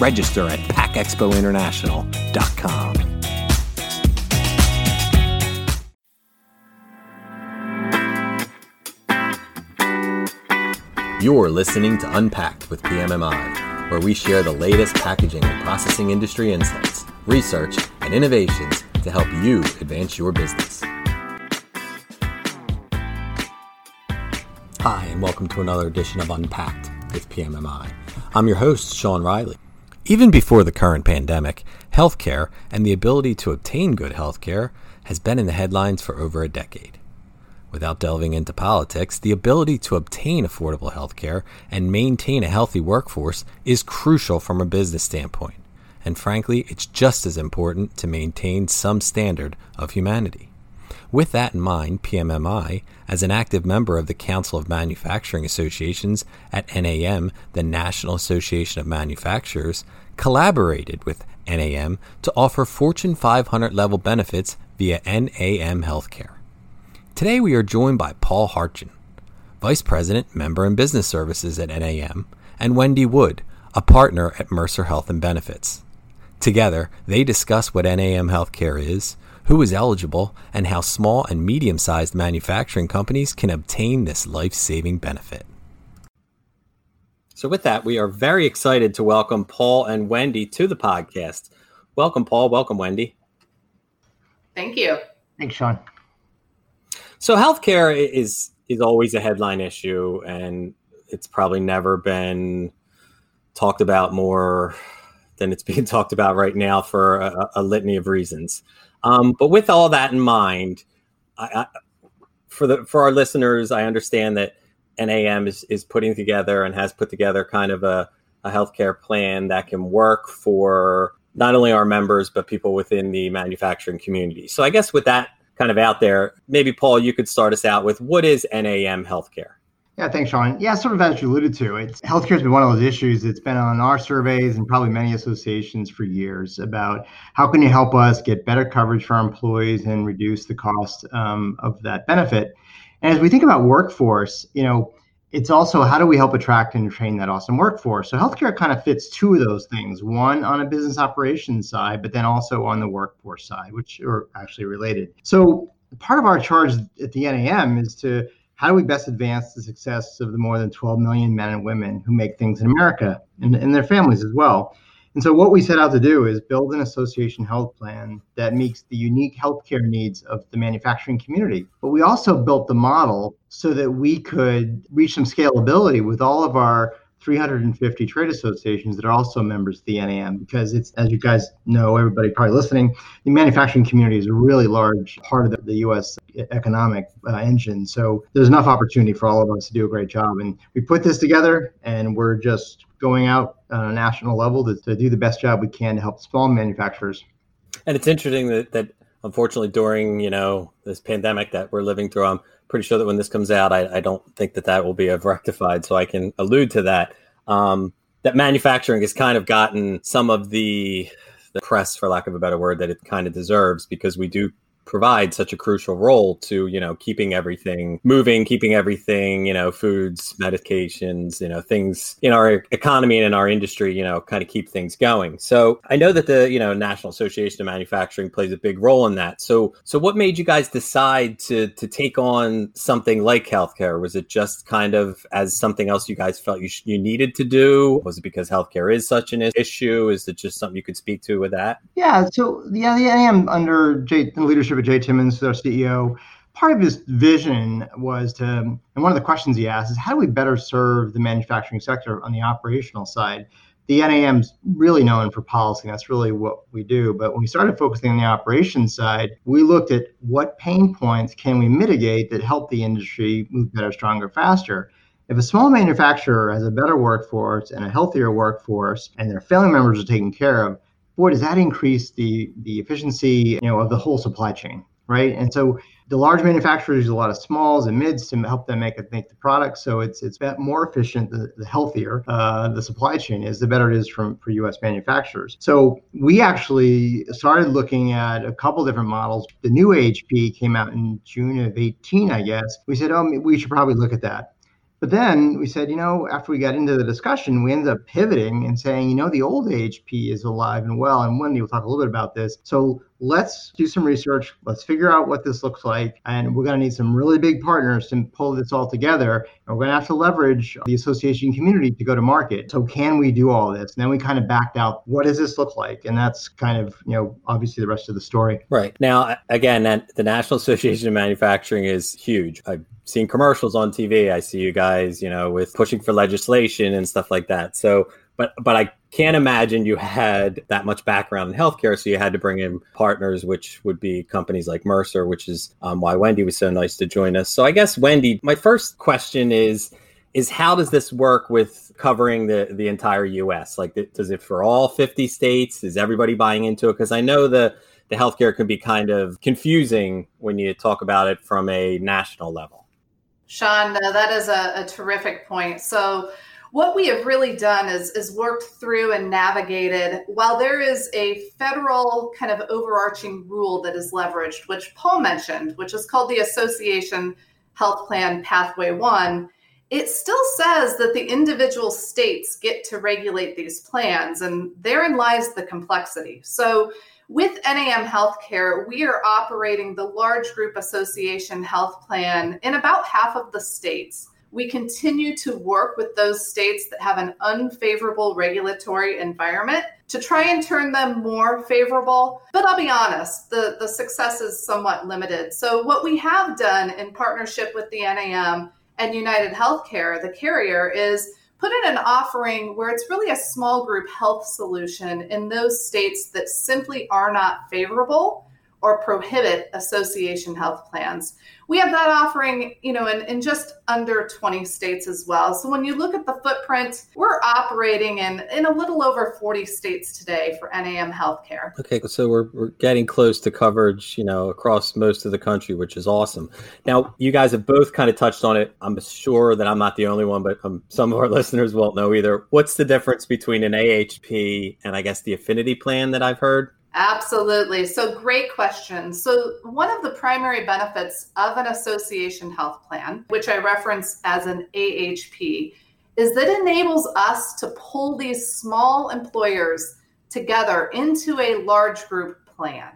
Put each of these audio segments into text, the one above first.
Register at packexpointernational.com. You're listening to Unpacked with PMMI, where we share the latest packaging and processing industry insights, research, and innovations to help you advance your business. Hi, and welcome to another edition of Unpacked with PMMI. I'm your host, Sean Riley. Even before the current pandemic, healthcare and the ability to obtain good healthcare has been in the headlines for over a decade. Without delving into politics, the ability to obtain affordable healthcare and maintain a healthy workforce is crucial from a business standpoint. And frankly, it's just as important to maintain some standard of humanity. With that in mind, PMMI, as an active member of the Council of Manufacturing Associations at NAM, the National Association of Manufacturers, collaborated with NAM to offer Fortune 500 level benefits via NAM Healthcare. Today we are joined by Paul Hartgen, Vice President, Member and Business Services at NAM, and Wendy Wood, a partner at Mercer Health and Benefits. Together, they discuss what NAM Healthcare is, who is eligible, and how small and medium sized manufacturing companies can obtain this life saving benefit. So, with that, we are very excited to welcome Paul and Wendy to the podcast. Welcome, Paul. Welcome, Wendy. Thank you. Thanks, Sean. So healthcare is is always a headline issue, and it's probably never been talked about more than it's being talked about right now for a, a litany of reasons. Um, but with all that in mind, I, I, for the for our listeners, I understand that NAM is is putting together and has put together kind of a, a healthcare plan that can work for not only our members but people within the manufacturing community. So I guess with that kind of out there. Maybe Paul, you could start us out with what is NAM healthcare? Yeah, thanks, Sean. Yeah, sort of as you alluded to, it's healthcare has been one of those issues. It's been on our surveys and probably many associations for years about how can you help us get better coverage for our employees and reduce the cost um, of that benefit. And as we think about workforce, you know, it's also how do we help attract and train that awesome workforce? So healthcare kind of fits two of those things, one on a business operations side, but then also on the workforce side, which are actually related. So part of our charge at the NAM is to how do we best advance the success of the more than 12 million men and women who make things in America and, and their families as well? And so, what we set out to do is build an association health plan that meets the unique healthcare needs of the manufacturing community. But we also built the model so that we could reach some scalability with all of our 350 trade associations that are also members of the NAM because it's, as you guys know, everybody probably listening, the manufacturing community is a really large part of the, the U.S. economic uh, engine. So there's enough opportunity for all of us to do a great job. And we put this together and we're just going out on a national level to, to do the best job we can to help small manufacturers. And it's interesting that, that unfortunately during you know this pandemic that we're living through, I'm pretty sure that when this comes out, I, I don't think that that will be rectified. So I can allude to that. Um, that manufacturing has kind of gotten some of the the press, for lack of a better word, that it kind of deserves because we do provide such a crucial role to you know keeping everything moving keeping everything you know foods medications you know things in our economy and in our industry you know kind of keep things going. So i know that the you know national association of manufacturing plays a big role in that. So so what made you guys decide to to take on something like healthcare? Was it just kind of as something else you guys felt you, sh- you needed to do? Was it because healthcare is such an issue? Is it just something you could speak to with that? Yeah so yeah the I am under Jay, the leadership of Jay Timmons, our CEO, part of his vision was to, and one of the questions he asked is how do we better serve the manufacturing sector on the operational side? The NAM's really known for policy. and That's really what we do. But when we started focusing on the operations side, we looked at what pain points can we mitigate that help the industry move better, stronger, faster. If a small manufacturer has a better workforce and a healthier workforce and their family members are taken care of, boy, does that increase the the efficiency, you know, of the whole supply chain, right? And so the large manufacturers use a lot of smalls and mids to help them make make the product. So it's it's more efficient. The, the healthier uh, the supply chain is, the better it is from for U.S. manufacturers. So we actually started looking at a couple different models. The new AHP came out in June of 18, I guess. We said, oh, we should probably look at that. But then we said, you know, after we got into the discussion, we ended up pivoting and saying, you know, the old AHP is alive and well. And Wendy will talk a little bit about this. So let's do some research. Let's figure out what this looks like. And we're going to need some really big partners to pull this all together. And we're going to have to leverage the association community to go to market. So can we do all this? And then we kind of backed out, what does this look like? And that's kind of, you know, obviously the rest of the story. Right. Now, again, the National Association of Manufacturing is huge. I've seen commercials on TV. I see you guys, you know, with pushing for legislation and stuff like that. So but but I can't imagine you had that much background in healthcare, so you had to bring in partners, which would be companies like Mercer, which is um, why Wendy was so nice to join us. So I guess Wendy, my first question is is how does this work with covering the the entire U.S. Like, does it for all fifty states? Is everybody buying into it? Because I know the the healthcare can be kind of confusing when you talk about it from a national level. Sean, that is a, a terrific point. So what we have really done is, is worked through and navigated while there is a federal kind of overarching rule that is leveraged which paul mentioned which is called the association health plan pathway one it still says that the individual states get to regulate these plans and therein lies the complexity so with NAM Healthcare, we are operating the large group association health plan in about half of the states. We continue to work with those states that have an unfavorable regulatory environment to try and turn them more favorable. But I'll be honest, the, the success is somewhat limited. So, what we have done in partnership with the NAM and United Healthcare, the carrier, is put in an offering where it's really a small group health solution in those states that simply are not favorable or prohibit association health plans we have that offering, you know, in, in just under 20 states as well. So when you look at the footprint, we're operating in, in a little over 40 states today for NAM healthcare. Okay, so we're, we're getting close to coverage, you know, across most of the country, which is awesome. Now, you guys have both kind of touched on it. I'm sure that I'm not the only one, but um, some of our listeners won't know either. What's the difference between an AHP and I guess the affinity plan that I've heard? Absolutely. So, great question. So, one of the primary benefits of an association health plan, which I reference as an AHP, is that it enables us to pull these small employers together into a large group plan.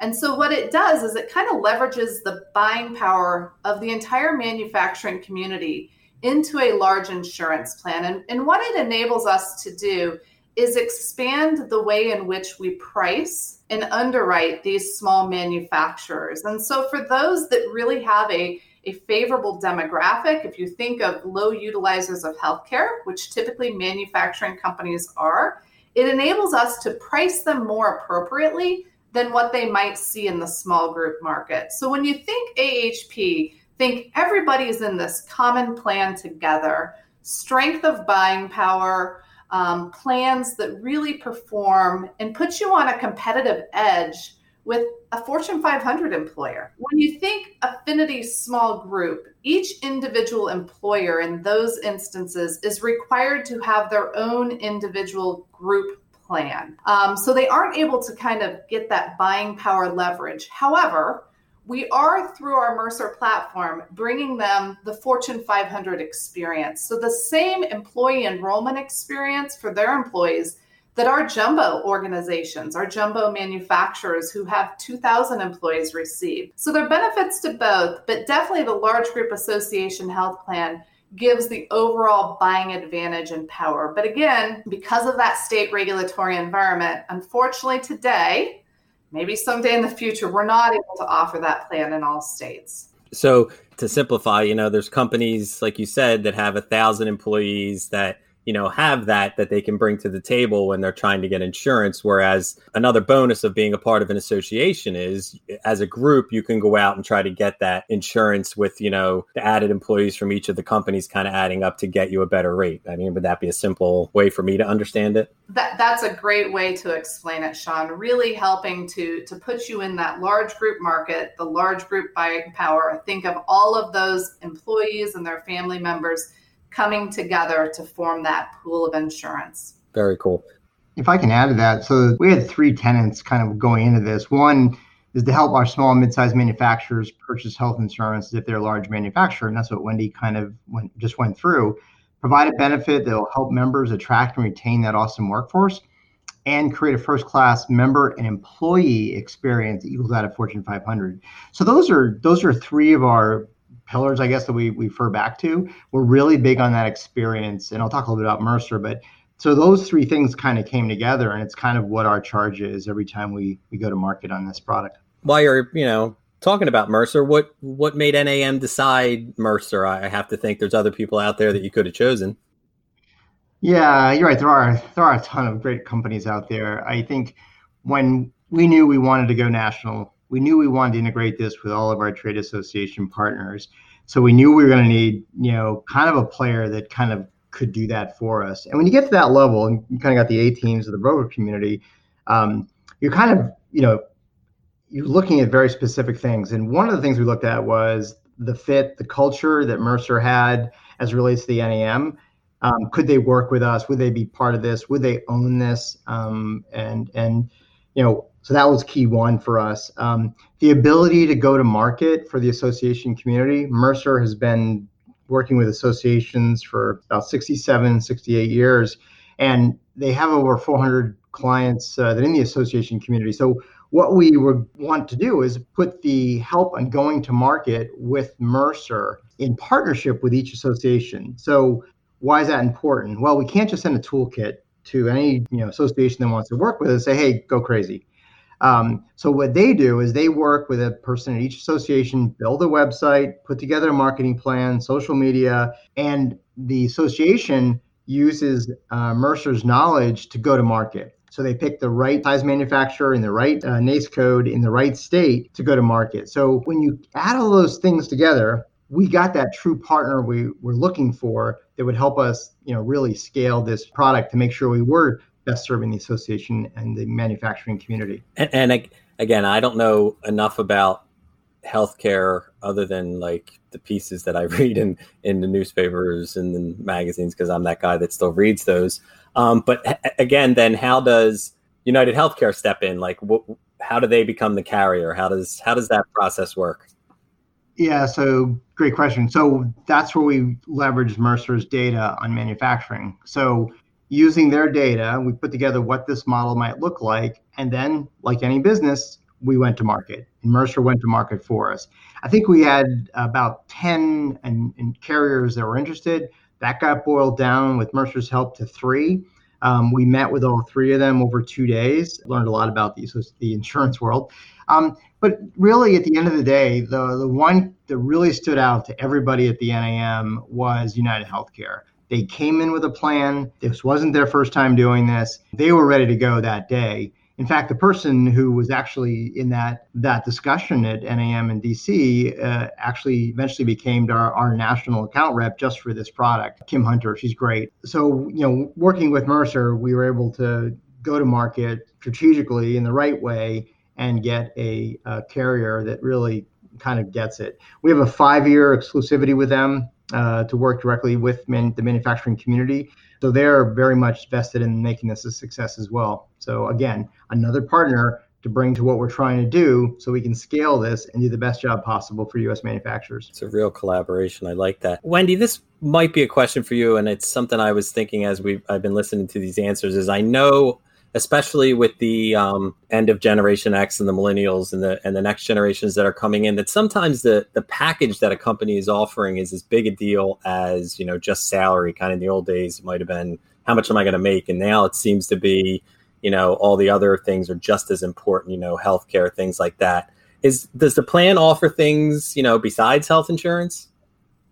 And so, what it does is it kind of leverages the buying power of the entire manufacturing community into a large insurance plan. And, and what it enables us to do is expand the way in which we price and underwrite these small manufacturers. And so, for those that really have a, a favorable demographic, if you think of low utilizers of healthcare, which typically manufacturing companies are, it enables us to price them more appropriately than what they might see in the small group market. So, when you think AHP, think everybody is in this common plan together, strength of buying power um, plans that really perform and put you on a competitive edge with a Fortune 500 employer. When you think affinity small group, each individual employer in those instances is required to have their own individual group plan. Um, so they aren't able to kind of get that buying power leverage. However, we are through our Mercer platform bringing them the Fortune 500 experience. So the same employee enrollment experience for their employees that our jumbo organizations, our jumbo manufacturers who have 2,000 employees receive. So there are benefits to both, but definitely the large group association health plan gives the overall buying advantage and power. But again, because of that state regulatory environment, unfortunately today, maybe someday in the future we're not able to offer that plan in all states. So to simplify you know there's companies like you said that have a thousand employees that you know have that that they can bring to the table when they're trying to get insurance. Whereas another bonus of being a part of an association is as a group you can go out and try to get that insurance with you know the added employees from each of the companies kind of adding up to get you a better rate. I mean would that be a simple way for me to understand it? That, that's a great way to explain it sean. Really helping to to put you in that large group market the large group buying power. Think of all of those employees and their family members coming together to form that pool of insurance. Very cool. If I can add to that, so we had three tenants kind of going into this. One is to help our small and mid-sized manufacturers purchase health insurance if they're a large manufacturer, and that's what Wendy kind of went, just went through. Provide a benefit that will help members attract and retain that awesome workforce, and create a first-class member and employee experience that equals that of Fortune 500. So those are those are three of our pillars, I guess, that we, we refer back to. We're really big on that experience. And I'll talk a little bit about Mercer, but so those three things kind of came together and it's kind of what our charge is every time we, we go to market on this product. While you're, you know, talking about Mercer, what what made NAM decide Mercer? I have to think there's other people out there that you could have chosen. Yeah, you're right. There are there are a ton of great companies out there. I think when we knew we wanted to go national, we knew we wanted to integrate this with all of our trade association partners. So we knew we were going to need, you know, kind of a player that kind of could do that for us. And when you get to that level, and you kind of got the A teams of the broker community, um, you're kind of, you know, you're looking at very specific things. And one of the things we looked at was the fit, the culture that Mercer had as relates to the NAM. Um, could they work with us? Would they be part of this? Would they own this? Um, and and you know, so that was key one for us. Um, the ability to go to market for the association community. Mercer has been working with associations for about 67, 68 years, and they have over 400 clients uh, that in the association community. So what we would want to do is put the help on going to market with Mercer in partnership with each association. So why is that important? Well, we can't just send a toolkit to any you know association that wants to work with us. and Say, hey, go crazy. Um, so what they do is they work with a person at each association, build a website, put together a marketing plan, social media, and the association uses uh, Mercer's knowledge to go to market. So they pick the right size manufacturer in the right uh, NAICS code in the right state to go to market. So when you add all those things together, we got that true partner we were looking for that would help us, you know, really scale this product to make sure we were best serving the association and the manufacturing community. And, and again, I don't know enough about healthcare other than like the pieces that I read in in the newspapers and the magazines because I'm that guy that still reads those. Um, but again, then how does United Healthcare step in? Like, wh- how do they become the carrier? How does how does that process work? Yeah, so great question. So that's where we leverage Mercer's data on manufacturing. So using their data, we put together what this model might look like. And then, like any business, we went to market. And Mercer went to market for us. I think we had about 10 and, and carriers that were interested. That got boiled down with Mercer's help to three. Um, we met with all three of them over two days, learned a lot about the, the insurance world. Um, but really, at the end of the day, the, the one that really stood out to everybody at the NAM was United Healthcare. They came in with a plan. This wasn't their first time doing this. They were ready to go that day. In fact, the person who was actually in that that discussion at NAM in DC uh, actually eventually became our, our national account rep just for this product. Kim Hunter, she's great. So you know, working with Mercer, we were able to go to market strategically in the right way and get a, a carrier that really kind of gets it. We have a five-year exclusivity with them uh, to work directly with man- the manufacturing community. So they're very much vested in making this a success as well. So again, another partner to bring to what we're trying to do so we can scale this and do the best job possible for US manufacturers. It's a real collaboration. I like that. Wendy, this might be a question for you and it's something I was thinking as we've I've been listening to these answers is I know especially with the um, end of Generation X and the millennials and the and the next generations that are coming in, that sometimes the the package that a company is offering is as big a deal as you know just salary. Kind of in the old days, it might have been how much am I going to make, and now it seems to be you know all the other things are just as important. You know, healthcare, things like that. Is does the plan offer things you know besides health insurance?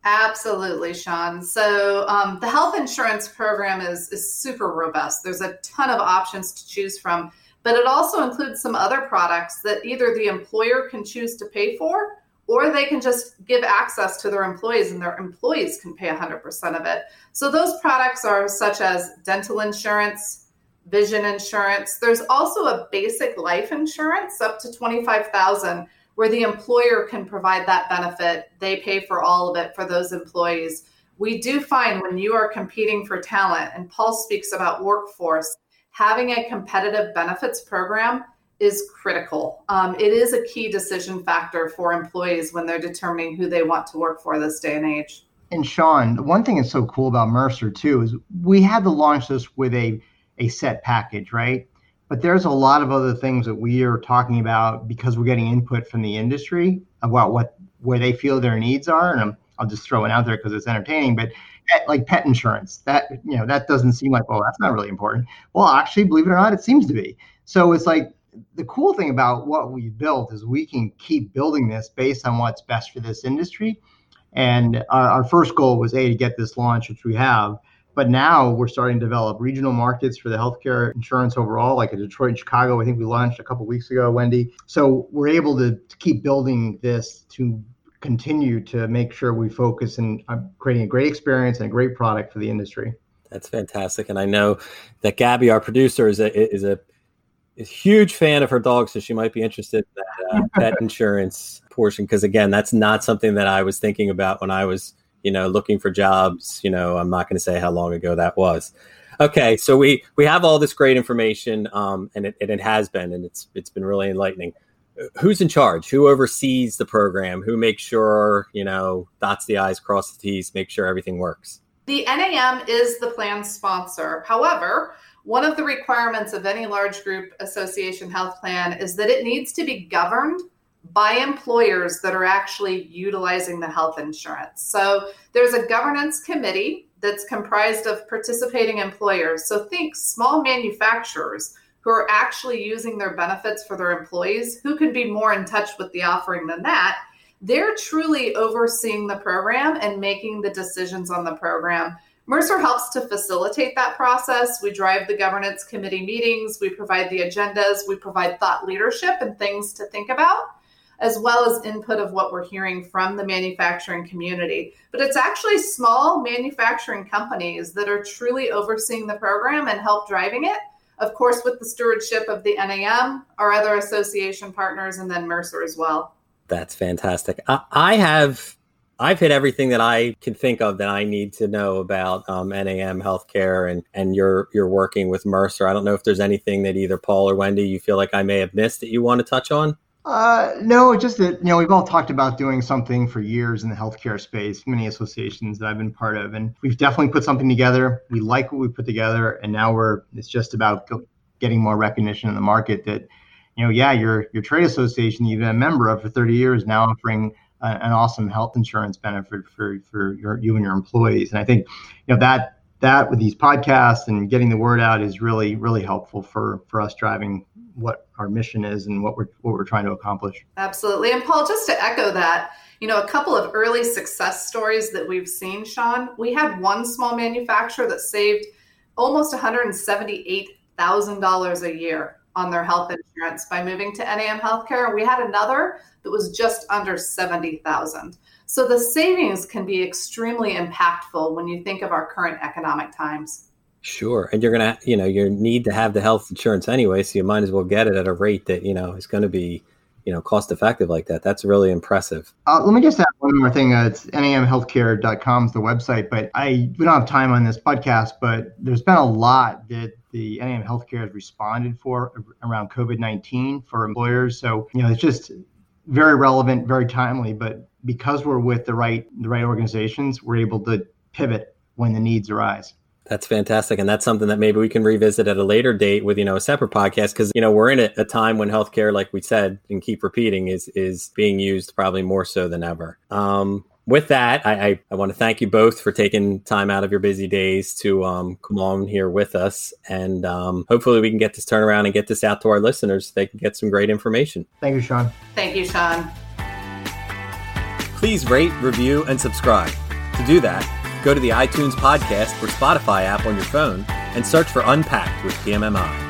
Absolutely, Sean. So um, the health insurance program is, is super robust. There's a ton of options to choose from, but it also includes some other products that either the employer can choose to pay for or they can just give access to their employees and their employees can pay 100% of it. So those products are such as dental insurance, vision insurance. There's also a basic life insurance up to 25,000 where the employer can provide that benefit. They pay for all of it for those employees. We do find when you are competing for talent, and Paul speaks about workforce, having a competitive benefits program is critical. Um, it is a key decision factor for employees when they're determining who they want to work for this day and age. And Sean, one thing that's so cool about Mercer too is we had to launch this with a a set package, right? But there's a lot of other things that we are talking about because we're getting input from the industry about what where they feel their needs are. And I'm, I'll just throw it out there because it's entertaining. But pet, like pet insurance, that you know that doesn't seem like well that's not really important. Well, actually, believe it or not, it seems to be. So it's like the cool thing about what we built is we can keep building this based on what's best for this industry. And our, our first goal was a to get this launch, which we have, but now we're starting to develop regional markets for the healthcare insurance overall, like in Detroit and Chicago. I think we launched a couple weeks ago, Wendy. So we're able to, to keep building this to continue to make sure we focus on uh, creating a great experience and a great product for the industry. That's fantastic, and I know that Gabby, our producer, is a is a, is a huge fan of her dog, so she might be interested in that uh, pet insurance portion. Because again, that's not something that I was thinking about when I was you know, looking for jobs. You know, I'm not going to say how long ago that was. Okay, so we we have all this great information, um, and it and it has been, and it's it's been really enlightening. Who's in charge? Who oversees the program? Who makes sure you know dots the i's, cross the t's, make sure everything works? The NAM is the plan sponsor. However, one of the requirements of any large group association health plan is that it needs to be governed by employers that are actually utilizing the health insurance. So there's a governance committee that's comprised of participating employers. So think small manufacturers who are actually using their benefits for their employees, who can be more in touch with the offering than that. They're truly overseeing the program and making the decisions on the program. Mercer helps to facilitate that process. We drive the governance committee meetings, we provide the agendas, we provide thought leadership and things to think about as well as input of what we're hearing from the manufacturing community. But it's actually small manufacturing companies that are truly overseeing the program and help driving it. Of course, with the stewardship of the NAM, our other association partners, and then Mercer as well. That's fantastic. I, I have I've hit everything that I can think of that I need to know about um, NAM healthcare and and you're you're working with Mercer. I don't know if there's anything that either Paul or Wendy you feel like I may have missed that you want to touch on. Uh, no, just that you know we've all talked about doing something for years in the healthcare space. Many associations that I've been part of, and we've definitely put something together. We like what we put together, and now we're it's just about getting more recognition in the market. That you know, yeah, your your trade association you've been a member of for 30 years now offering a, an awesome health insurance benefit for for your, you and your employees. And I think you know that that with these podcasts and getting the word out is really really helpful for for us driving what our mission is and what we're what we're trying to accomplish. Absolutely. And Paul, just to echo that, you know, a couple of early success stories that we've seen, Sean. We had one small manufacturer that saved almost $178,000 a year on their health insurance by moving to NAM Healthcare. We had another that was just under 70,000. So the savings can be extremely impactful when you think of our current economic times. Sure. And you're going to, you know, you need to have the health insurance anyway. So you might as well get it at a rate that, you know, is going to be, you know, cost effective like that. That's really impressive. Uh, let me just add one more thing. Uh, it's namhealthcare.com is the website, but I, we don't have time on this podcast, but there's been a lot that the NAM Healthcare has responded for around COVID 19 for employers. So, you know, it's just very relevant, very timely, but because we're with the right, the right organizations, we're able to pivot when the needs arise. That's fantastic. And that's something that maybe we can revisit at a later date with, you know, a separate podcast. Cause, you know, we're in a, a time when healthcare, like we said and keep repeating, is is being used probably more so than ever. Um, with that, I, I, I, want to thank you both for taking time out of your busy days to um, come on here with us. And um, hopefully we can get this turnaround and get this out to our listeners so they can get some great information. Thank you, Sean. Thank you, Sean. Please rate, review, and subscribe. To do that, go to the iTunes podcast or Spotify app on your phone and search for Unpacked with PMMI.